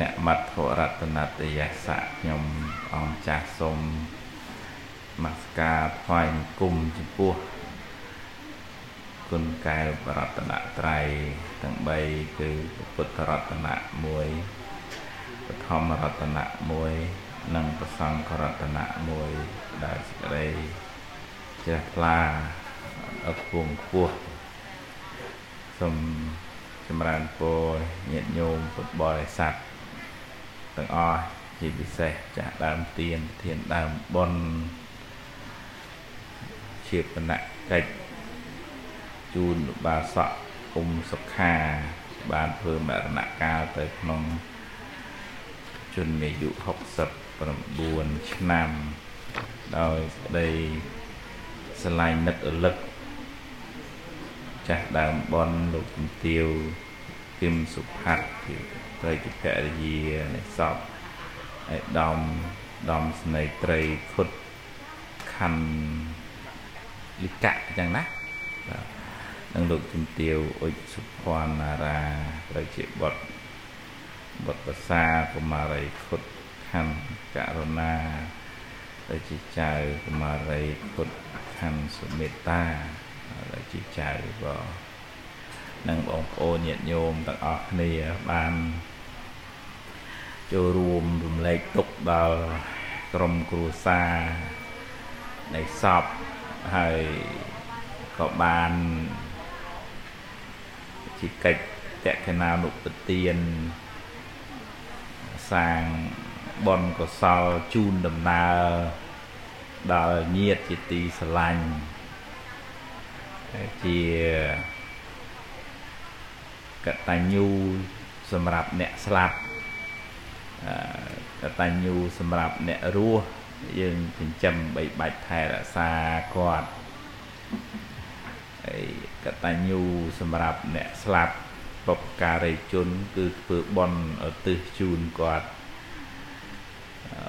អ្នកមត្ថរតនតយស័កខ្ញុំអង្គចាស់សូមនមស្ការថ្វាយបង្គំចំពោះគុណកែវរតនត្រ័យទាំង3គឺពុទ្ធរតនៈ1បឋមរតនៈ1និងប្រសង្ឃរតនៈ1ដែលសេចក្តីជ្រះថ្លាអពងពោះសូមចម្រើនពរញាតិញោមពុទ្ធបរិស័ទ ទាំងអស់ជាពិសេសចាស់ដើមទៀនធានដើមបុណ្យជាបណកិច្ចជូនបាសកគុំសុខា បានធ្វើមរណកាលទៅក្នុងជនអាយុ69ឆ្នាំដោយក្តីស្រឡាញ់នឹករលឹកចាស់ដើមបនលោកជំទាវគឹមសុផាត់ជា ត្រីជាភរិយានៃសពឯដំ ដំស្នេហ៍ត្រីខុតខណ្ឌលិកៈអញ្ចឹងណាបាទនិងលោកជំទាវអុចសុភ័ណ្ឌនារា ត្រូវជាបុត្របុត្រប្រសាកុមារីខុតខណ្ឌករុណាទៅជាចៅកុមារីខុតខណ្ឌសុមេត្តាហើយជាចៅក៏និងបងប្អូនញាតិញោមទាំងអស់គ្នាបាន ចូលរួមរំលែកទុកដល់ក្រុមគ្រួសារនៃសពហើយក៏បានជាកិច្ចតក្កណានុពទានសាងបនកុសលជូនដំណើរដល់ញាតិជាទីស្រឡាញ់ជាកតញ្ញូសម្រាប់អ្នកស្លាប់ កតញ្ញូសម្រាប់អ្នករស់យើងចិញ្ចឹមបីបាច់ថែរក្សាគាត់ហើយកតញ្ញូសម្រាប់អ្នកស្លាប់បុព្វការីជន គឺធ្វើបន់ឧទ្ទិសជូនគាត់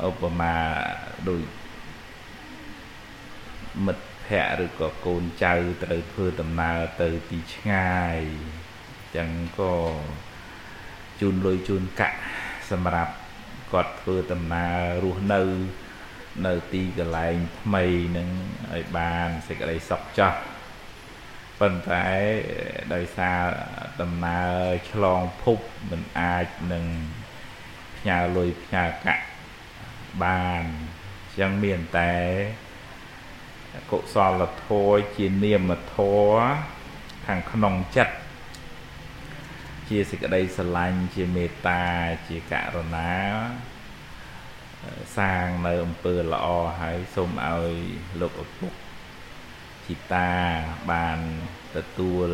ឧបមាដូចមិត្តភ័ក្តិឬក៏កូនចៅត្រូវធ្វើដំណើរទៅទីឆ្ងាយចឹងក៏ជូនលុយជូនកាក់សម្រាប់ គាត់ធ្វើដំណើររស់នៅ នៅទីកន្លែងថ្មីនឹងឲ្យបានសេចក្តីសុខចាស់ប៉ុន្តែដោយសារដំណើរឆ្លងភពមិនអាចនឹងផ្ញើលុយផ្ញើកាក់បានអញ្ចឹងមានតែកុសលធម៌ជានាមធម៌ខាងក្នុងចិត្ត ជាសេចក្តីស្រឡាញ់ជាមេត្តាជាករុណាសាងនៅអំពើល្អហើយសូមឲ្យលោកឪពុកជីតាបានទទួល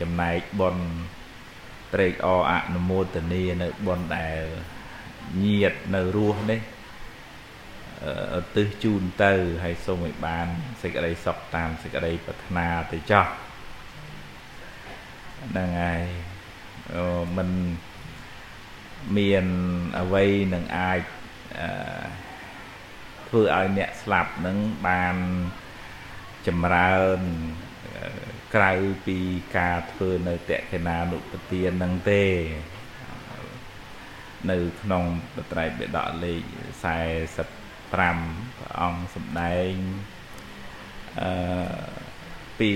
ចំណែកបុណ្យត្រេកអរអនុមោទនានៅបុណ្យដែលញាតនៅរស់នេះឧទ្ទិសជូនទៅហើយសូមឲ្យបានសេចក្តីសុខតាមសេចក្តីប្រាថ្នាទៅចោះហ្នឹងហើយ มันមានអ្វីនឹងអាចធ្វើឲ្យអ្នកស្លាប់នឹងបានចម្រើនក្រៅពីការធ្វើនៅតេកេណានុពទាននឹងទេ នៅក្នុងបត្រៃបិដកលេខ45ព្រះអង្គសម្ដែងអឺពី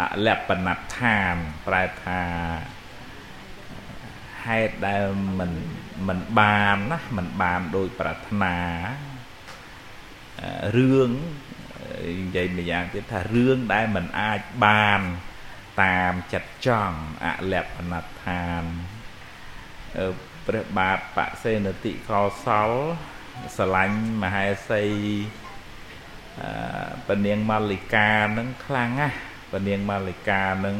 អលបណដ្ឋានប្រែថាហេតុដែលមិនមិនបានណាមិនបានដោយប្រាថ្នារឿងនិយាយម្យ៉ាងទៀតថារឿងដែលមិនអាចបានតាមចិត្តចង់អលបណដ្ឋានព្រះបាទបសេនតិកោសលស្រឡាញ់មហេសីពនាងម៉ាលិកានឹងខ្លាំងណាស់ ពនាងម៉ាលិកានឹង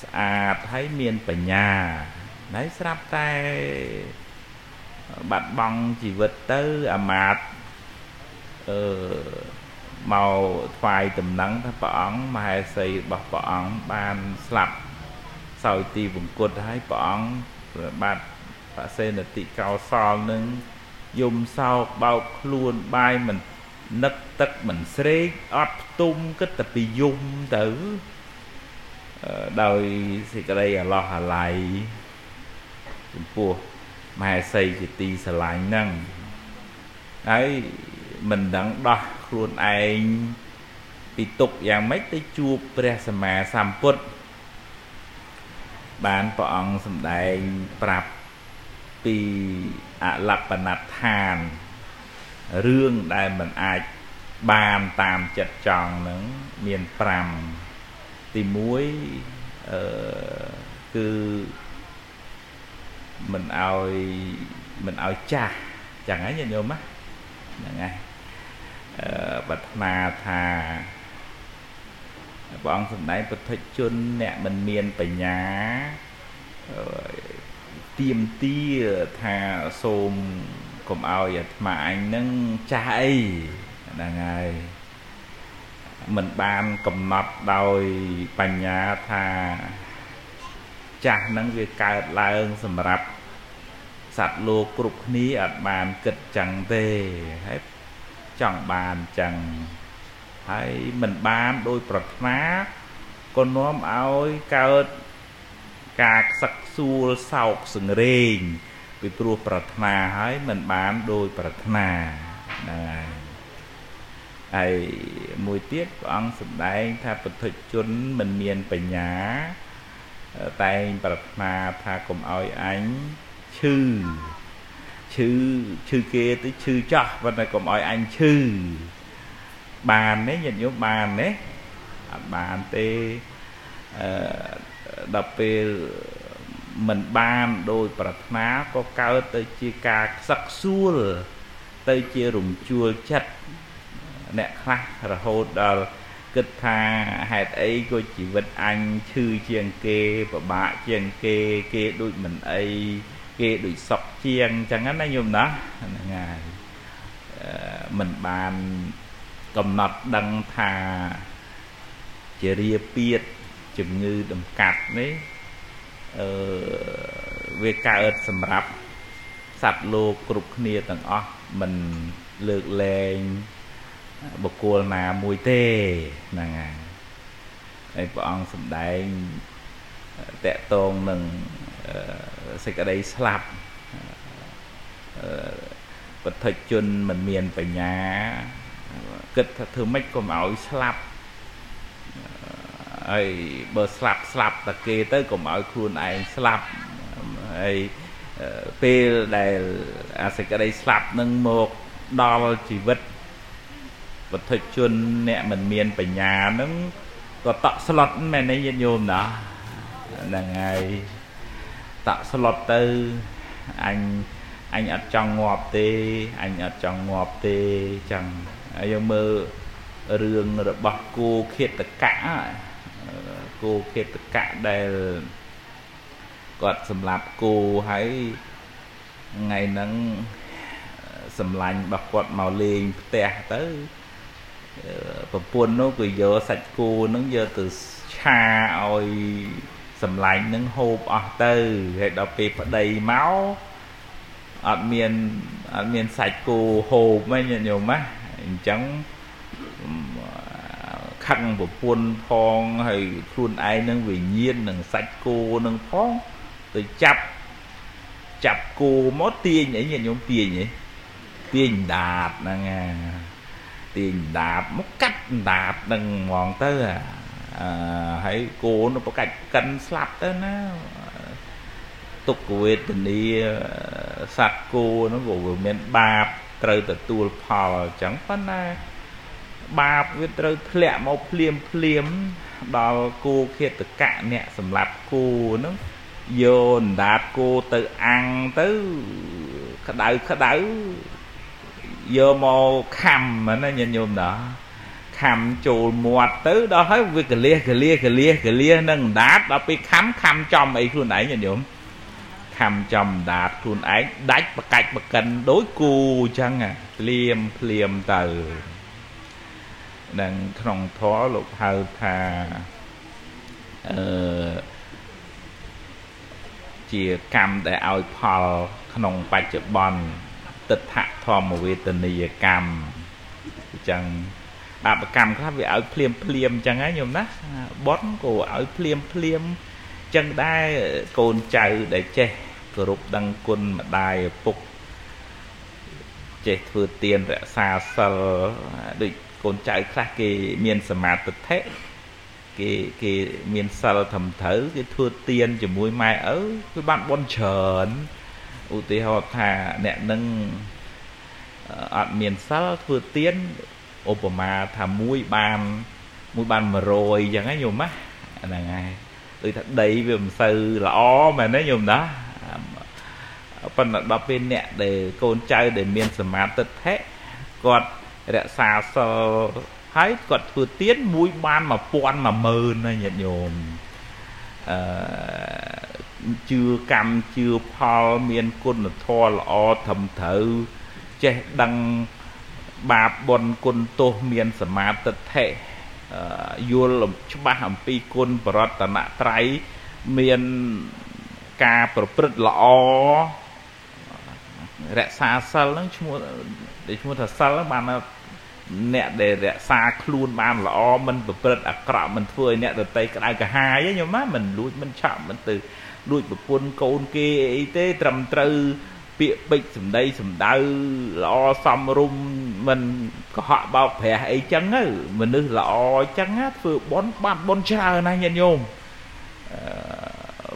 ស្អាតហើយមានបញ្ញាហើយស្រាប់តែបាត់បង់ជីវិតទៅអាមាត្យអឺមកថ្វាយដំណឹងថាព្រះអង្គមហេសីរបស់ព្រះអង្គបានស្លាប់សោយទីវង្គតហើយព្រះអង្គព្រះបាទបសេនតិកោសលនឹងយំសោកបោកខ្លួនបាយមិន នឹកទឹកមិនស្រេកអត់ផ្ទុំគិតតែពីយំទៅដោយសេចក្តីអាឡោះអាល័យចំពោះមហេសីជាទីស្រឡាញ់ហ្នឹងហើយមិនដឹងដោះខ្លួនឯងពីទុកយ៉ាងម៉េចទៅជួបព្រះសម្មាសម្ពុទ្ធបានព្រះអង្គសម្ដែងប្រាប់ពីអលបណដ្ឋាន រឿងដែលมันអាចបានតាមចិត្តចង់នឹងមាន5ទី1អឺគឺមិនឲ្យមិនឲ្យចាស់ចឹងហើយញាតិញោមហ្នឹងហើយអឺប្រាថ្នាថាព្រះអង្គសម្ដែងពុទ្ធជនអ្នកមិនមានបញ្ញាទៀមទាថាសូម កុំឲ្យអាត្មាអញនឹងចាស់អីហ្នឹងហើយមិនបានកំណត់ដោយបញ្ញាថាចាស់ហ្នឹងវាកើតឡើងសម្រាប់សត្វលោកគ្រប់គ្នាអត់បានគិតចឹងទេហើយចង់បានចឹងហើយមិនបានដោយប្រាថ្នាក៏នាំឲ្យកើតការខ្សឹកសួលសោកសង្រេង ពីព្រោះប្រាថ្នាហើយមិនបានដោយប្រាថ្នាហ្នឹងហើយហើយមួយទៀតព្រះអង្គសម្ដែងថាពុទ្ធជនមិនមានបញ្ញាតែងប្រាថ្នាថាកុំឲ្យអញឈឺឈឺឈឺគេទៅឈឺចោះប៉ុន្តែកុំឲ្យអញឈឺបានទេញាតិញោមបានទេអត់បានទេអឺដល់ពេល មិនបានដោយប្រាថ្នាក៏កើតទៅជាការខ្សឹកខ្សួល ទៅជារំជួលចិត្តអ្នកខ្លះរហូតដល់គិតថាហេតុអីក៏ជីវិតអញឈឺជាងគេពិបាកជាងគេគេដូចមិនអីគេដូចសក់ជាងចឹងណាញោមណាហ្នឹងហើយមិនបានកំណត់ដឹងថាជារាពៀតជំងឺដំកាត់នេះ អឺវាកើតសម្រាប់សត្វលោកគ្រប់គ្នាទាំងអស់មិនលើកលែងបុគ្គលណាមួយទេហ្នឹងហើយហើយព្រះអង្គសម្ដែងតកតងនឹងសេចក្តីស្លាប់បទជនមិនមានបញ្ញាគិតថាធ្វើម៉េចកុំឲ្យស្លាប់ ហើយបើស្លាប់ស្លាប់តែគេទៅកុំឲ្យខ្លួនឯងស្លាប់ហើយពេលដែលអាសេចក្តីស្លាប់នឹងមកដល់ជីវិតវត្ថុជនអ្នកមិនមានបញ្ញានឹងក៏តក់ស្លុតមែនទេញាតិញោមណាហ្នឹងហើយតក់ស្លុតទៅអញអញអត់ចង់ងាប់ទេអញអត់ចង់ងាប់ទេចឹងហើយយើងមើលរឿងរបស់គោឃាតកៈ គោឃាតកៈដែលគាត់សម្លាប់គោហើយថ្ងៃហ្នឹងសម្លាញ់របស់គាត់មកលេងផ្ទះទៅប្រពន្ធនោះគឺយកសាច់គោហ្នឹងយកទៅឆាឲ្យសម្លាញ់នឹងហូបអស់ទៅហើយដល់ពេលប្តីមកអត់មានអត់មានសាច់គោហូបទេញាតិញោមណាអញ្ចឹង ខឹងប្រពន្ធផងហើយខ្លួនឯងនឹងវិញ្ញាណនឹងសាច់គោនឹងផងទៅចាប់ចាប់គោមកទាញអីញាតិញោមទាញអីទាញដាតហ្នឹងអាទាញដាតមកកាត់ដាតនឹងហ្មងទៅអឺហើយគោនោះប្រកាច់កិនស្លាប់ទៅណាទុក្ខវេទនាសត្វគោនោះក៏វាមានបាបត្រូវទទួលផលអញ្ចឹងប៉ុន្តែ បាបវាត្រូវធ្លាក់មកភ្លាមភ្លាមដល់គោឃាតកៈអ្នកសម្លាប់គោហ្នឹងយកអណ្ដាតគោទៅអាំងទៅក្តៅក្តៅយកមកខំណាញាតិញោមណាខំចូលមាត់ទៅដល់ហើយវាកលះកលះកលះកលះនឹងអណ្ដាតដល់ពេលខំខំចំអីខ្លួនឯងញាតិញោមខំចំអណ្ដាតខ្លួនឯងដាច់បកាច់បកិនដូចគូអញ្ចឹងភ្លាមភ្លាមទៅ នឹងក្នុងធម៌លោកហៅថាអឺជាកម្មដែលឲ្យផលក្នុងបច្ចុប្បន្នទិដ្ឋធម្មវេទនីយកម្មអញ្ចឹងបាបកម្មខ្លះវាឲ្យភ្លាមភ្លាមអញ្ចឹងហ្នឹងញោមណាបនក៏ឲ្យភ្លាមភ្លាមអញ្ចឹងដែរកូនចៅដែលចេះគោរពដឹងគុណម្ដាយឪពុកចេះធ្វើទានរក្សាសិលដូច កូនចៅខ្លះគេមានសមាធិដ្ឋិគេគេមានសិលត្រឹមត្រូវគេធ្វើទានជាមួយម៉ែឪគឺបានបន់ច្រើនឧទាហរណ៍ថាអ្នកនឹងអត់មានសិលធ្វើទានឧបមាថាមួយបានមួយបាន100អញ្ចឹងណាញោមណាហ្នឹងហើយដូចថាដីវាមិនសូវល្អមែនទេញោមណាប៉ុន្តែដល់ពេលអ្នកដែលកូនចៅដែលមានសមាធិដ្ឋិគាត់ រក្សាសិលហើយគាត់ធ្វើទៀនមួយបាន1000 10000ណាញាតិញោមអឺជឿកម្មជឿផលមានគុណធម៌ល្អត្រឹមត្រូវចេះដឹងបាបបុណ្យគុណទោសមានសមាទិដ្ឋិយល់ច្បាស់អំពីគុណបរតនត្រ័យមានការប្រព្រឹត្តល្អរក្សាសិលហ្នឹងឈ្មោះដែលឈ្មោះថាសិលបាន អ្នកដែលរក្សាខ្លួនបានល្អមិនប្រព្រឹត្តអាក្រក់មិនធ្វើឲ្យអ្នកដតីក្តៅក្រហាយញោមណាមិនលួចមិនឆក់មិនទៅលួចប្រពន្ធកូនគេអីទេត្រឹមត្រូវពាក្យពេចសម្ដីសម្ដៅល្អសំរុំមិនកុហកបោកប្រាស់អីចឹងទៅមនុស្សល្អចឹងធ្វើបន់បានបន់ច្រើនណាស់ញាតិញោម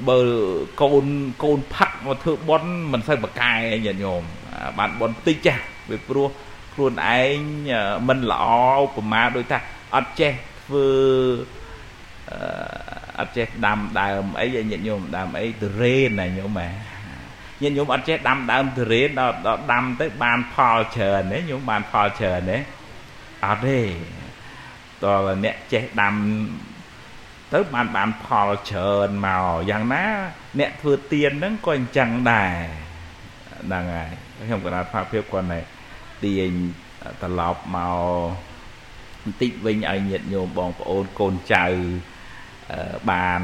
បើកូនកូនផាក់មកធ្វើបន់មិនសូវប្រកែញាតិញោមបានបន់តិចចាស់វាព្រោះ ខ្លួនឯងមិនល្អឧបមាដូចថាអត់ចេះធ្វើអត់ចេះដាំដើមអីញាតិញោមដើមអីទុរេនណាញោមហ៎ញាតិញោមអត់ចេះដាំដើមទុរេនដល់ដល់ដាំទៅបានផលច្រើនទេញោមបានផលច្រើនទេអត់ទេតើអ្នកចេះដាំទៅបានបានផលច្រើនមកយ៉ាងណា អ្នកធ្វើទៀនហ្នឹងក៏អញ្ចឹងដែរហ្នឹងហើយខ្ញុំកណាត់ថាភាពគាត់ណែ ទាញត្រឡប់មកបន្តិចវិញឲ្យញាតិញោមបងប្អូនកូនចៅបាន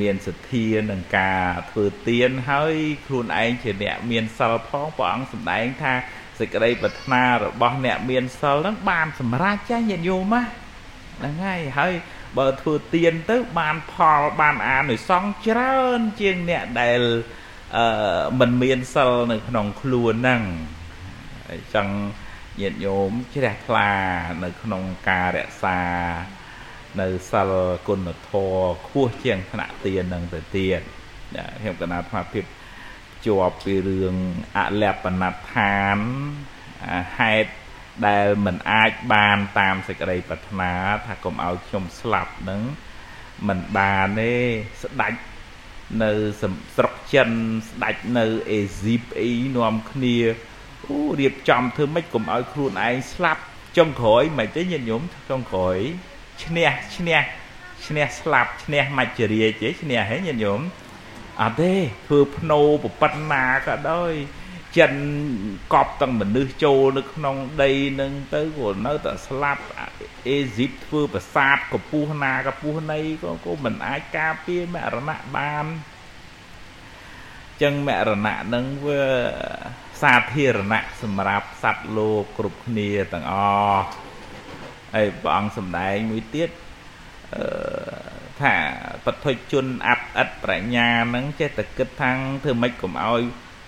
មានសទ្ធានឹងការធ្វើទានហើយខ្លួនឯងជាអ្នកមានសិលផងព្រះអង្គសម្ដែងថាសេចក្តីប្រាថ្នារបស់អ្នកមានសិលហ្នឹងបានសម្រេចចាញាតិញោមហ្នឹងហើយហើយបើធ្វើទៀនទៅបានផលបានអានិសង្ឃច្រើនជាងអ្នកដែលអឺមិនមានសិលនៅក្នុងខ្លួនហ្នឹង អញ្ចឹងញាតិញោមជ្រះថ្លានៅក្នុងការរក្សា នៅសិលគុណធម៌ខ្ពស់ជាងថ្នាក់ទាននឹងទៅទៀតខ្ញុំកណាត់ថាភាពជាប់ពីរឿងអលបណដ្ឋានហេតុដែលមិនអាចបានតាមសេចក្តីប្រាថ្នាថាកុំឲ្យខ្ញុំស្លាប់នឹងមិនបានទេស្ដាច់នៅស្រុកចិនស្ដាច់នៅអេស៊ីបអីនាំគ្នា អូរៀបចំធ្វើម៉េចកុំឲ្យខ្លួនឯងស្លាប់ចុងក្រោយមិនទេញាតិញោមចុងក្រោយឈ្នះឈ្នះឈ្នះស្លាប់ឈ្នះមច្ចរាជទេឈ្នះហ៎ញាតិញោមអត់ទេធ្វើភ្នោប្រប៉ុណ្ណាក៏ដោយចិនកប់ទាំងមនុស្សចូលនៅក្នុងដីនឹងទៅក៏នៅតែស្លាប់អេស៊ីបធ្វើប្រាសាទកពស់ណាកពស់ណីក៏ក៏មិនអាចការពារមរណៈបានចឹងមរណៈនឹងវា សាធារណៈសម្រាប់សត្វលោកគ្រប់គ្នាទាំងអស់ហើយព្រះអង្គសម្ដែងមួយទៀតអឺថាបទិជនអត្តឥតប្រាជ្ញានឹងចេះតែគិតថាធ្វើម៉េចកុំឲ្យ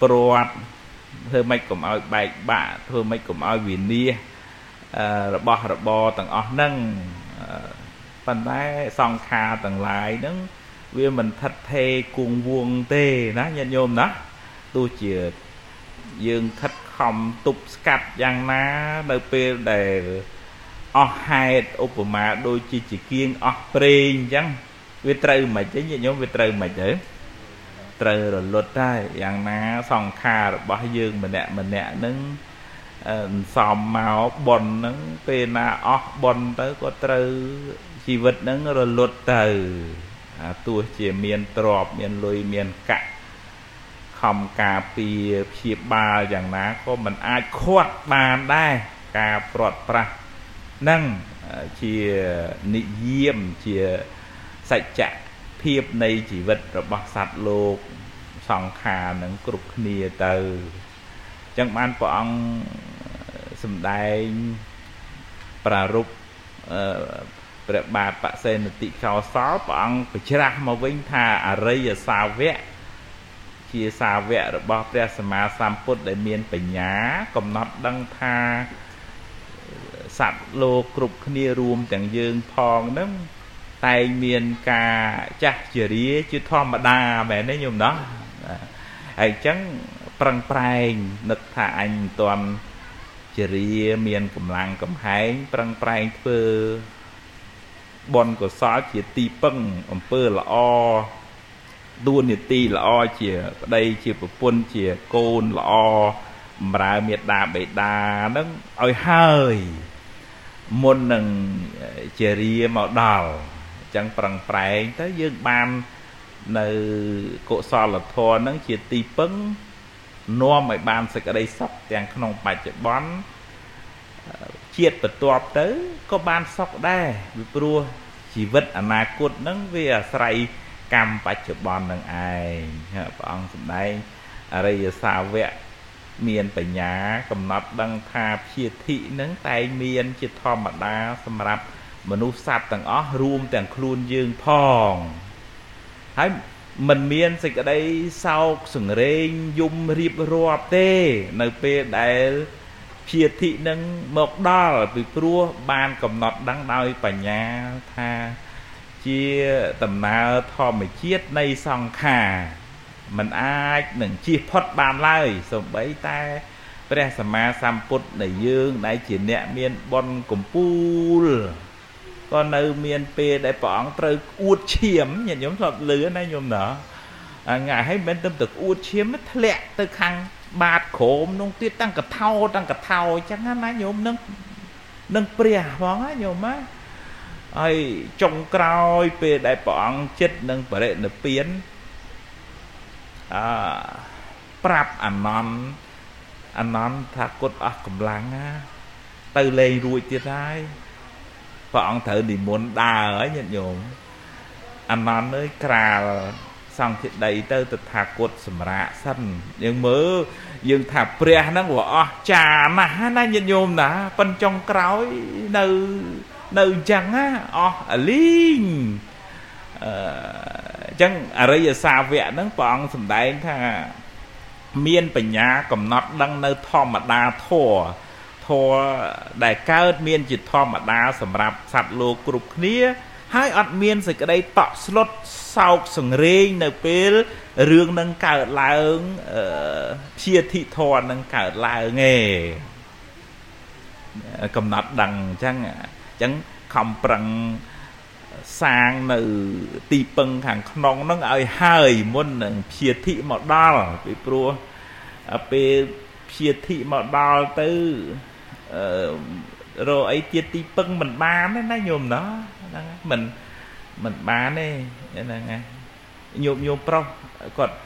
ព្រាត់ធ្វើម៉េចកុំឲ្យបែកបាក់ធ្វើម៉េចកុំឲ្យវិនាសរបស់របរទាំងអស់ហ្នឹងប៉ុន្តែសង្ខារទាំងឡាយហ្នឹងវាមិនថិតថេរគង់វងទេណាញាតិញោមណាទោះជា យើងខិតខំទប់ស្កាត់យ៉ាងណានៅពេលដែលអស់ហេតុឧបមាដូចជាជាគៀងអស់ប្រេងអញ្ចឹងវាត្រូវមិនទេញាតិញោមវាត្រូវមិនទេត្រូវរលត់ដែរយ៉ាងណាសង្ខាររបស់យើងម្នាក់ម្នាក់នឹងសំមកប៉ុនហ្នឹងពេលណាអស់ប៉ុនទៅក៏ត្រូវជីវិតហ្នឹងរលត់ទៅទោះជាមានទ្រពមានលុយមានកាក់ ខំការពារព្យាបាលយ៉ាងណាក៏មិនអាចខាត់បានដែរការព្រាត់ប្រាសនឹងជានិយាមជាសច្ចភាពនៃជីវិតរបស់សត្វលោកសង្ខារនឹងគ្រប់គ្នាទៅអញ្ចឹងបានព្រះអង្គសំដែងប្រារព្ធព្រះបាទបសេនតិកោសលព្រះអង្គបញ្ច្រាស់មកវិញថាអរិយសាវក ជាសាវករបស់ព្រះសម្មាសម្ពុទ្ធដែលមានបញ្ញា កំណត់ដឹងថាសត្វលោកគ្រប់គ្នារួមទាំងយើងផងហ្នឹងតែងមានការចាស់ជរាជាធម្មតាមែនទេញោមណោះហើយអញ្ចឹងប្រឹងប្រែងនឹកថាអញមិនទាន់ជរាមានកម្លាំងកំហែងប្រឹងប្រែងធ្វើបុណ្យកុសលជាទីពឹងអំពើល្អ ដួននីតិល្អជាប្តីជាប្រពន្ធជាកូនល្អបម្រើមេត្តាបេតានឹងឲ្យហើយមុននឹងជារាមកដល់អញ្ចឹងប្រឹងប្រែងទៅយើងបាននៅកុសលធម៌នឹងជាទីពឹងនាំឲ្យបានសេចក្តីសុខទាំងក្នុងបច្ចុប្បន្នជាតិបន្ទាប់ទៅក៏បានសុខដែរពីព្រោះជីវិតអនាគតនឹងវាអាស្រ័យ កម្មបច្ចុប្បន្ននឹងឯងព្រះអង្គសម្ដែងអរិយសាវកមានបញ្ញាកំណត់ដឹងថាព្យាធិនឹងតែងមានជាធម្មតាសម្រាប់មនុស្សសត្វទាំងអស់រួមទាំងខ្លួនយើងផងហើយមិនមានសេចក្តីសោកសង្រេងយំរៀបរាប់ទេ នៅពេលដែលព្យាធិនឹងមកដល់ពីព្រោះបានកំណត់ដឹងដោយបញ្ញាថា ជាដំណើរធម្មជាតិនៃសង្ខារมันអាចនឹងជៀសផុតបានឡើយសូម្បីតែព្រះសម្មាសម្ពុទ្ធនៃយើងដែលជាអ្នកមានបុណ្យកំពូលក៏នៅមានពេលដែលព្រះអង្គត្រូវអួតឈាមញាតិញោមធ្លាប់លឺណាញោមណាថ្ងៃហើយមិនទៅតែអួតឈាមធ្លាក់ទៅខាងបាតក្រោមនោះទៀតតាំងកថោតាំងកថោអញ្ចឹងណាញោមនឹងនឹងព្រះផងណាញោមណា ហើយចុងក្រោយពេលដែលព្រះអង្គចិត្តនឹងបរិនិព្វានអឺប្រាប់អានន្ទអានន្ទថាគាត់អស់កម្លាំងណាទៅលេងរួចទៀតហើយព្រះអង្គត្រូវនិមន្តដើរហើយញាតិញោមអានន្ទអើយក្រាលសង្ឃដីទៅតថាគតសម្រាកសិនយើងមើលយើងថាព្រះហ្នឹងវាអស់ចាណាស់ណាញាតិញោមណាប៉ិនចុងក្រោយនៅ នៅអញ្ចឹងណាអស់អលីងអញ្ចឹងអរិយសាវកហ្នឹងព្រះអង្គសម្ដែងថាមានបញ្ញាកំណត់ដឹងនៅធម្មតាធัวធัวដែលកើតមានជាធម្មតាសម្រាប់សត្វលោកគ្រប់គ្នាហើយអត់មានសេចក្តីតក់ស្លុតសោកសង្រេងនៅពេលរឿងនឹងកើតឡើងព្យាធិធរនឹងកើតឡើងឯងកំណត់ដឹងអញ្ចឹង ចឹងខំប្រឹងសាងនៅទីពឹងខាងក្នុងនឹងឲ្យហើយមុននឹងព្យាធិមកដល់ពីព្រោះពេលព្យាធិមកដល់ទៅអឺរកអីទៀតទីពឹងមិនបានទេណាញោមណាហ្នឹងមិនមិនបានទេហ្នឹងហើយញោមញោមប្រុសគាត់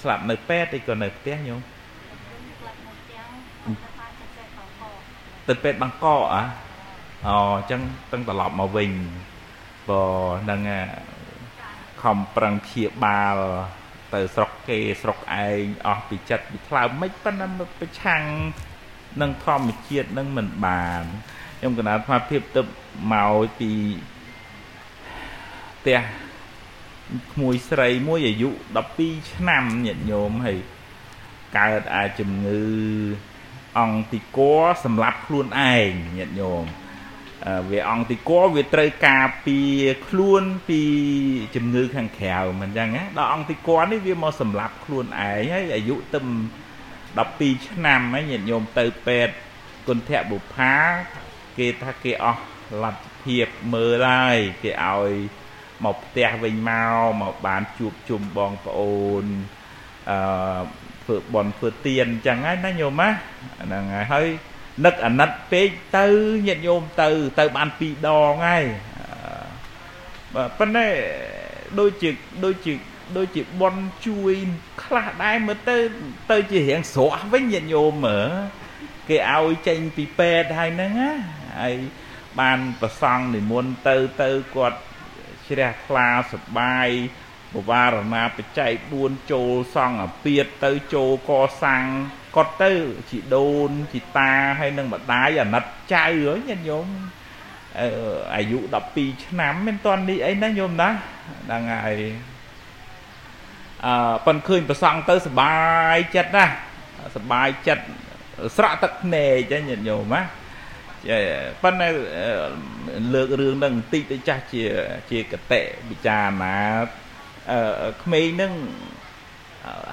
ស្លាប់នៅពេទ្យឬក៏នៅផ្ទះញោមទៅពេទ្យបាងកកអ្ហា អូអញ្ចឹងតឹងត្រឡប់មកវិញបើនឹងខំប្រឹងព្យាបាលទៅស្រុកគេស្រុកឯងអស់ពីចិត្តពីថ្លើមមិនប៉ុន្តែប្រឆាំងនឹងធម្មជាតិនឹងមិនបានខ្ញុំកណាត់ថាភាពទឹកមកពីផ្ទះក្មួយស្រីមួយអាយុ12ឆ្នាំញាតិញោមហើយកើតអាចជំងឺអង្គទីក័សម្រាប់ខ្លួនឯងញាតិញោម វាអង្គទីកវាត្រូវការពារខ្លួនពីជំងឺខាងក្រៅមិនអញ្ចឹងណាដល់អង្គទីកនេះវាមកសម្លាប់ខ្លួនឯងហើយអាយុទៅ12ឆ្នាំហើយញាតិញោមទៅពេទ្យគុណធបុផាគេថាគេអស់លទ្ធភាពមើលហើយគេឲ្យមកផ្ទះវិញមកមកបានជួបជុំបងប្អូនអឺធ្វើបន់ធ្វើទៀនអញ្ចឹងហើយណាញោមណាហ្នឹងហើយហើយ នឹកអាណិតពេកទៅញាតិញោមទៅទៅបានពីរដងហើយបាទប៉ុន្តែដូចជាដូចជាដូចជាបនជួយខ្លះដែរមើលទៅទៅជារៀងស្រស់វិញញាតិញោមមើលគេឲ្យចេញពីពេទ្យហើយហ្នឹងណាហើយបានប្រសង់និមន្តទៅទៅគាត់ជ្រះថ្លាសបាយបវារណាបច្ច័យ4ចូលសង្ឃអាពាតទៅចូលកសាំង គាត់ទៅជីដូនជីតាហើយនឹងម្ដាយអាណិតចៅហ៎ញាតិញោមអាយុ12ឆ្នាំមិនតាន់នេះអីណាញោមណាហ្នឹងហើយអឺប៉ុនឃើញប្រសង់ទៅសបាយចិត្តណាសបាយចិត្តស្រក់ទឹកភ្នែកចឹងញាតិញោមណាប៉ុន្តែលើករឿងហ្នឹងបន្តិចទៅចាស់ជាជាកតិពិចារណាអឺក្មេងហ្នឹង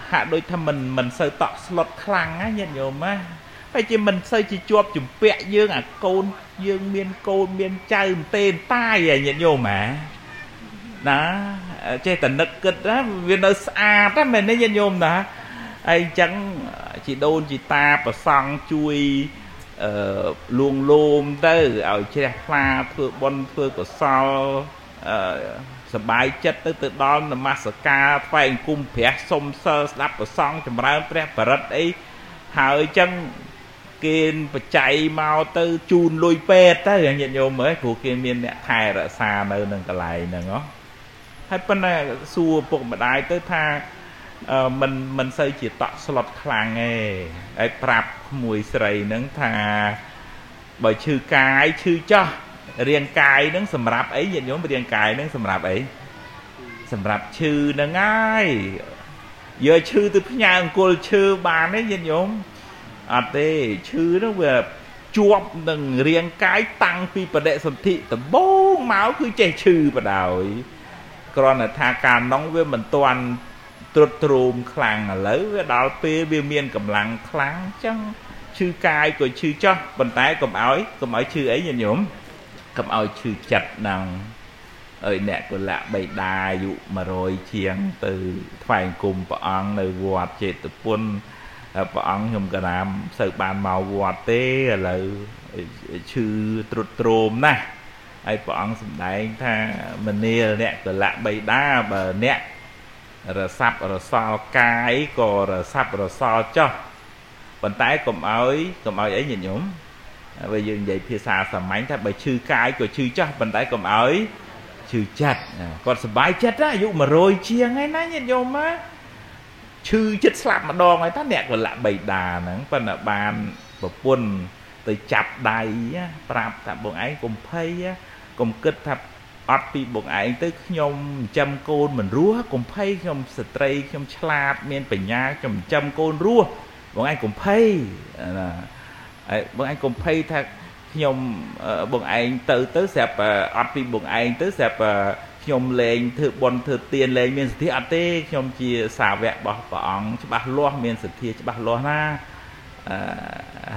ហាក់ដូចថាមិនមិនសូវតក់ស្លុតខ្លាំងណាញាតិញោមណាហើយជាមិនសូវជាជាប់ជំពាក់យើងអាកូនយើងមានកូនមានចៅទេតាយញាតិញោមណាណាចេះតែនឹកគិតណាវានៅស្អាតណាមែនទេញាតិញោមណាហើយអញ្ចឹងជីដូនជីតាប្រសង់ជួយអឺលួងលោមទៅឲ្យជ្រះថ្លាធ្វើបុណ្យធ្វើកុសលអឺ សបាយចិត្តទៅទៅដល់នមស្ការថ្វាយអង្គមព្រះសុំសិលស្ដាប់ប្រសង់ចម្រើនព្រះបរិត្តអីហើយអញ្ចឹងគេបច្ច័យមកទៅជូនលុយពេទ្យទៅញាតិញោមមើលព្រោះគេមានអ្នកថែរក្សានៅនឹងកន្លែងហ្នឹងហ៎ហើយប៉ុន្តែសួរពុកម្ដាយទៅថាមិនមិនសូវជាតក់ស្លុតខ្លាំងទេហើយប្រាប់ក្មួយស្រីហ្នឹងថាបើឈឺកាយឈឺចោះ រាងកាយហ្នឹងសម្រាប់អីញាតិញោមរាងកាយហ្នឹងសម្រាប់អីសម្រាប់ឈឺហ្នឹងហើយយកឈឺទៅផ្ញើអង្គុលឈឺបានទេញាតិញោមអត់ទេឈឺហ្នឹងវាជាប់នឹងរាងកាយតាំងពីបដិសន្ធិដំបូងមកគឺចេះឈឺបដ ாய் គ្រាន់តែថាការនងវាមិនទាន់ត្រុតត្រោមខ្លាំងឥឡូវវាដល់ពេលវាមានកម្លាំងខ្លាំងអញ្ចឹងឈឺកាយក៏ឈឺចោះប៉ុន្តែកុំឲ្យកុំឲ្យឈឺអីញាតិញោម កុំឲ្យឈឺចិត្តហ្នឹងអើយអ្នកកុលៈបៃតាអាយុ100ជាងទៅថ្វាយគុំព្រះអង្គនៅវត្តចេតពុនព្រះអង្គខ្ញុំក៏ណាមសូវបានមកវត្តទេឥឡូវឈឺត្រុតត្រោមណាស់ហើយព្រះអង្គសម្ដែងថាមនាលអ្នកកលៈបៃតាបើអ្នករសាប់រសល់កាយក៏រសាប់រសល់ចោះប៉ុន្តែកុំឲ្យកុំឲ្យអីញាតិញោម បើយើងនិយាយភាសាសាមញ្ញថាបើឈឺកាយក៏ឈឺចោះប៉ុន្តែកុំឲ្យឈឺចិត្តគាត់សុបាយចិត្តអាយុ100ជាងហើយណាញាតិញោមណាឈឺចិត្តស្លាប់ម្ដងហើយតាអ្នកកលៈបៃតាហ្នឹងប៉ុន្តែបានប្រពន្ធទៅចាប់ដៃប្រាប់ថាបងឯងកុំភ័យកុំគិតថាអត់ពីបងឯងទៅខ្ញុំចិញ្ចឹមកូនមិនរស់កុំភ័យខ្ញុំស្ត្រីខ្ញុំឆ្លាតមានបញ្ញាខ្ញុំចិញ្ចឹមកូនរស់បងឯងកុំភ័យណា ហើយបងឯងកុំភ័យថាខ្ញុំបងឯងទៅទៅស្រាប់អត់ពីបងឯងទៅស្រាប់ខ្ញុំលែងធ្វើបន់ធ្វើទៀនលែងមានសទ្ធាអត់ទេខ្ញុំជាសាវករបស់ព្រះអង្គច្បាស់លាស់មានសទ្ធាច្បាស់លាស់ណាអឺ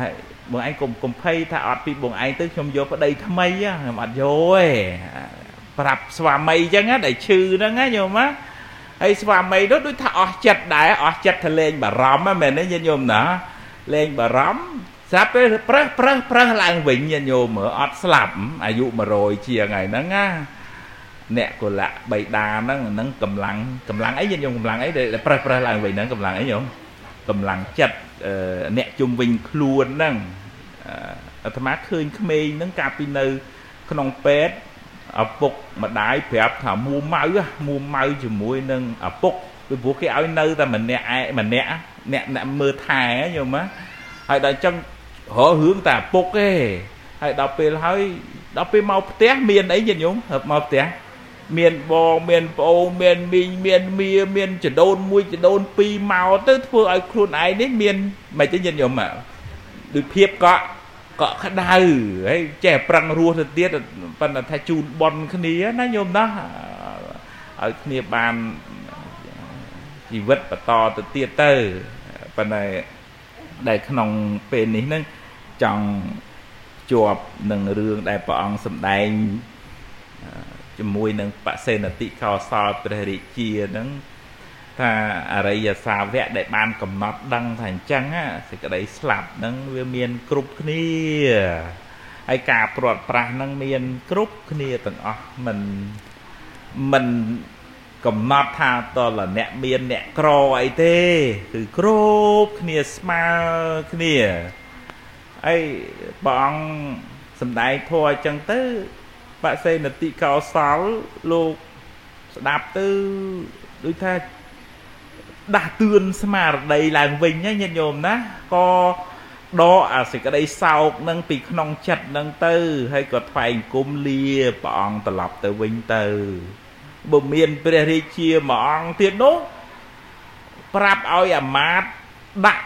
ហើយបងឯងកុំកុំភ័យថាអត់ពីបងឯងទៅខ្ញុំយកប្តីថ្មីខ្ញុំអត់យកទេប្រាប់ស្វាមីអញ្ចឹងដែលឈឺហ្នឹងណាញោមណាហើយស្វាមីនោះដូចថាអស់ចិត្តដែរអស់ចិត្តទៅលេងបារម្ភហ្នឹងមែនទេញាតិញោមណាលេងបារម្ភ ស្រាប់ពេលប្រឹសប្រឹសប្រឹសឡើងវិញញាតិញោមមើលអត់ស្លាប់អាយុ100ជាងហើយហ្នឹងណាអ្នកកុលៈបៃតាហ្នឹងហ្នឹងកម្លាំងកម្លាំងអីញាតិញោមកម្លាំងអីដែលប្រឹសប្រឹសឡើងវិញហ្នឹងកម្លាំងអីញោមកម្លាំងចិត្តអ្នកជុំវិញខ្លួនហ្នឹងអាត្មាឃើញក្មេងហ្នឹងកាលពីនៅ ក្នុងពេទ្យឪពុកម្ដាយប្រាប់ថាមួម៉ៅមួម៉ៅជាមួយនឹងឪពុកពីព្រោះគេឲ្យនៅតែម្នាក់ឯងម្នាក់អ្នកអ្នកមើលថែយល់មកហើយដល់អញ្ចឹង រករឿងតែឪពុកទេហើយដល់ពេលហើយដល់ពេលមកផ្ទះមានអីញាតិញោមមកផ្ទះមានបងមានប្អូនមានមីងមានមៀមានចដូនមួយចដូនពីរមកទៅធ្វើឲ្យខ្លួនឯងនេះមានមិនទេញាតិញោមដូចភាពកក់កក់ក្ដៅហើយចេះប្រឹងរស់ទៅទៀតប៉ុន្តែថាជូនបនគ្នាណាញោមណាឲ្យគ្នាបានជីវិតបន្តទៅទៀតទៅប៉ុន្តែ ដែលក្នុងពេលនេះហ្នឹងចង់ជាប់នឹងរឿងដែលព្រះអង្គសម្ដែងជាមួយនឹងបសេនតិកោសលព្រះរាជាហ្នឹងថាអរិយសាវកដែលបានកំណត់ដឹងថាអញ្ចឹងសេចក្តីស្លាប់ហ្នឹងវាមានគ្រប់គ្នាហើយការព្រាត់ប្រាសហ្នឹងមានគ្រប់គ្នាទាំងអស់មិនមិន កំណត់ថាតលអ្នកមានអ្នកក្រអីទេ គឺគ្រប់គ្នាស្មើគ្នាហើយព្រះអង្គសំដែងធម៌អញ្ចឹងទៅបសេនតិកោសលលោកស្ដាប់ទៅដូចថាដាស់តឿនស្មារតីឡើងវិញណាញាតិញោមណាក៏ដកអាសេចក្តីសោកនឹងពីក្នុងចិត្តនឹងទៅ ហើយក៏ថ្វាយគុំលាព្រះអង្គត្រឡប់ទៅវិញទៅ បើមានព្រះរាជាមួយអង្គទៀតនោះ ប្រាប់ឲ្យអាមាតដាក់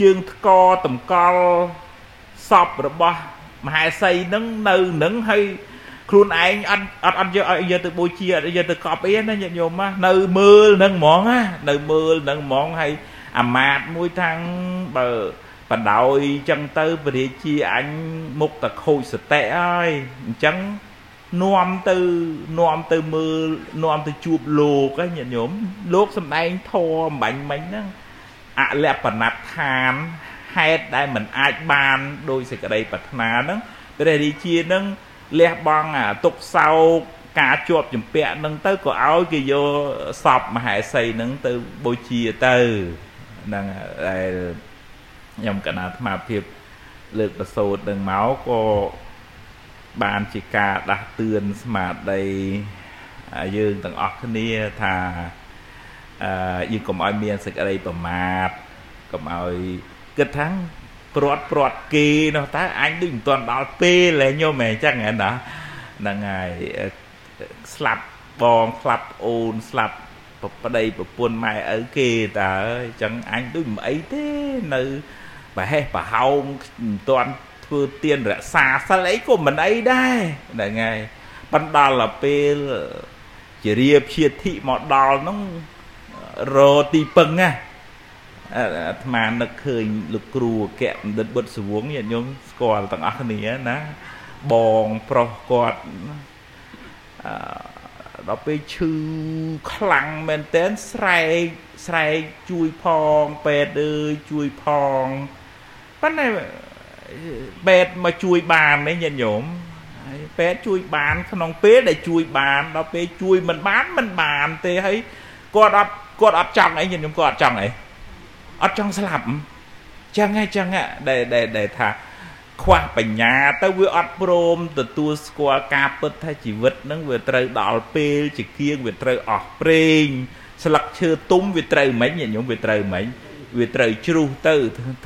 ជើងថ្កតម្កល់សពរបស់មហេសីនឹងនៅនឹងហើយខ្លួនឯងអត់អត់អត់យកឲ្យយកទៅបូជាអត់យកទៅកប់អីណាញាតិញោមណានៅមើលនឹងហ្មងណានៅមើលនឹងហ្មងហើយអាមាតមួយທາງបើបដោយចឹងទៅពរាជាអញមុខតខូចសតិហើយអញ្ចឹង នាំទៅនាំទៅមើលនាំទៅជួបលោកហ្នឹងញាតិញោមលោកសំដែងធម៌អំបញ្ញមិញហ្នឹងអលបណដ្ឋានហេតុដែលមិនអាចបានដោយសេចក្តីប្រាថ្នាហ្នឹងព្រះរាជាហ្នឹងលះបង់អាទុកសោកការជាប់ចម្ពាក់ហ្នឹងទៅក៏ឲ្យគេយកសពមហេសីហ្នឹងទៅបូជាទៅហ្នឹងដែលខ្ញុំកណាអាត្មាភាពលើកប្រសូតនឹងមកក៏ បានជាការដាស់តឿនស្មារតីយើងទាំងអស់គ្នាថាអឺយើងកុំឲ្យមានសេចក្តីប្រមាទកុំឲ្យគិតថាព្រាត់ព្រាត់គេនោះតើអញដូចមិនទាន់ដល់ពេលឯងញោមអញ្ចឹងណាហ្នឹងហើយស្លាប់បងស្លាប់អូនស្លាប់ប្តីប្រពន្ធម៉ែឪគេតើអញ្ចឹងអញដូចមិនអីទេនៅប្រហែសប្រហោងមិនទាន់ ធ្វើទៀនរក្សាសិលអីក៏មិនអីដែរហ្នឹងហើយបណ្ដាលពេលជារៀបជាធិមកដល់នោះរទីពឹងណាអាត្មានឹកឃើញលោកគ្រូអគ្គបណ្ឌិតបុត្រសវងញាតិញោមស្គាល់ទាំងអស់គ្នាណាបងប្រុសគាត់អឺដល់ពេលឈឺខ្លាំងមែនតែនស្រែកស្រែកជួយផងពេទ្យអើយជួយផងប៉ុន្តែ ពេទ្យមកជួយបានទេញាតិញោមហើយពេទ្យជួយបាន ក្នុងពេលដែលជួយបានដល់ពេលជួយមិនបានមិនបានទេហើយគាត់អត់គាត់អត់ចង់អីញាតិញោមគាត់អត់ចង់អីអត់ចង់ស្លាប់ចឹងហើយចឹងដែលដែលថាខ្វះបញ្ញាទៅវាអត់ព្រមទទួលស្គាល់ការពិតថាជីវិតហ្នឹងវាត្រូវដល់ពេលជាគៀងវាត្រូវអស់ប្រេងស្លឹកឈើទុំវាត្រូវមិនញាតិញោមវាត្រូវមិន វាត្រូវជ្រុះទៅ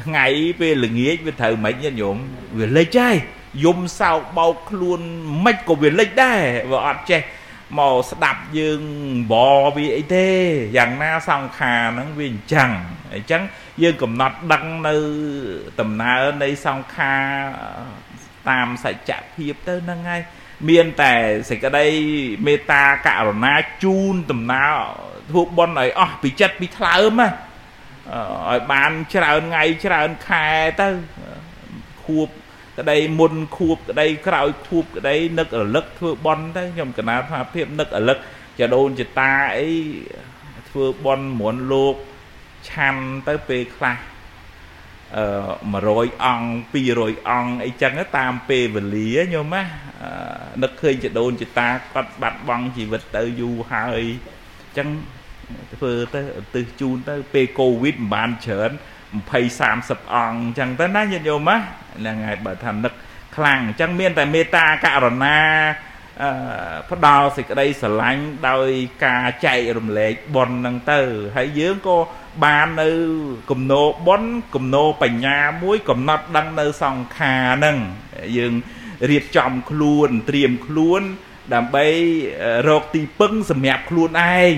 ថ្ងៃពេលល្ងាចវាត្រូវមិនញាតិញោមវាលិចហើយយំសោកបោកខ្លួនមិនក៏វាលិចដែរវាអត់ចេះមកស្ដាប់យើងបវាអីទេយ៉ាងណាសង្ខារហ្នឹងវាអញ្ចឹងអញ្ចឹងយើងកំណត់ដឹងនៅដំណើរនៃសង្ខារតាមសច្ចភាពទៅហ្នឹងហើយមានតែសេចក្តីមេត្តាករុណាជូនដំណើរធ្វើបុណ្យឲ្យអស់ពីចិត្តពីថ្លើមណា ឲ្យបានច្រើនថ្ងៃច្រើនខែទៅខួបក្តីមុនខួបក្តីក្រោយខួបក្តីនឹករលឹកធ្វើបន់ទៅខ្ញុំកណាថាភាពនឹករលឹកចដូនចតាអីធ្វើបន់មន់លោកឆាន់ទៅពេលខ្លះអឺ100អង្គ200អង្គអីចឹងតាមពេលវេលាញោមណានឹកឃើញចដូនចតាគាត់បាត់បង់ជីវិតទៅយូរហើយចឹង ធ្វើទៅឧទ្ទិសជូនទៅពេលកូវីដមិនបានច្រើន20 30អង្គអញ្ចឹងទៅណាញាតិញោមណាហ្នឹងហើយបើថានឹកខ្លាំងអញ្ចឹងមានតែមេត្តាករុណាអឺផ្ដល់សេចក្តីស្រឡាញ់ដោយការចែករំលែកបុណ្យហ្នឹងទៅហើយយើងក៏បាននៅគំនោបុណ្យគំនោបញ្ញាមួយកំណត់ដឹងនៅសង្ខារហ្នឹងយើងរៀបចំខ្លួនត្រៀមខ្លួនដើម្បីរកទីពឹងសម្រាប់ខ្លួនឯង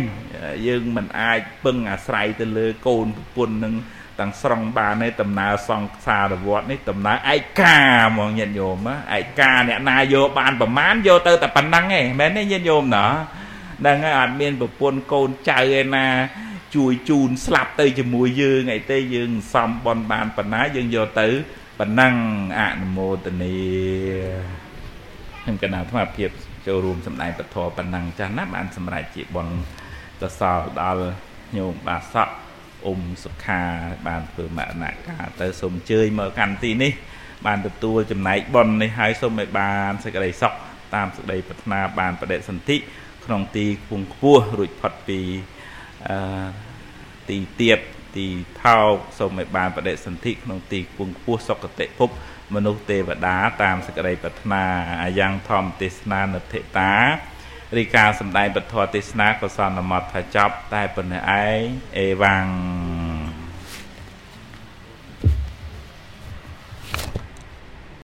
យើងមិនអាចពឹងអាស្រ័យទៅលើកូនប្រពន្ធនឹងទាំងស្រុងបានទេដំណើរសង្សារវត្តនេះដំណើរឯកាហ្មងញាតិញោមឯកាអ្នកណាយកបានប្រមាណយកទៅតែប៉ុណ្ណឹងឯងមែនទេញាតិញោមណោះហ្នឹងហើយអត់មានប្រពន្ធកូនចៅឯណាជួយជូនស្លាប់ទៅជាមួយយើងអីទេយើងសំបនបានប៉ុណ្ណាយើងយកទៅប៉ុណ្ណឹងអនុមោទនីខ្ញុំកណាអាត្មាភាពចូលរួមសម្ដែងពធប៉ុណ្ណឹងចាស់ណាបានសម្រេចជាបន កសលដល់ញោមបាសកអ៊ុំសុខាបានធ្វើមរណកាលទៅសូមអញ្ជើញមកកាន់ទីនេះ បានទទួលចំណែកបុណ្យនេះហើយសូមឲ្យបានសេចក្តីសុខតាមសេចក្តីប្រាថ្នាបានបដិសន្ធិក្នុងទីខ្ពង់ខ្ពស់រួចផុតពីអឺទីទៀបទីថោកសូមឲ្យបានបដិសន្ធិក្នុងទីខ្ពង់ខ្ពស់សុគតិភព មនុស្សទេវតាតាមសេចក្តីប្រាថ្នាអាយ៉ាងធម្មទេសនានិធិតា រីកាសម្ដែងពធទេសនាក៏សន្មតថាចប់តែប៉ុណ្ណេះឯងអេវ៉ាំង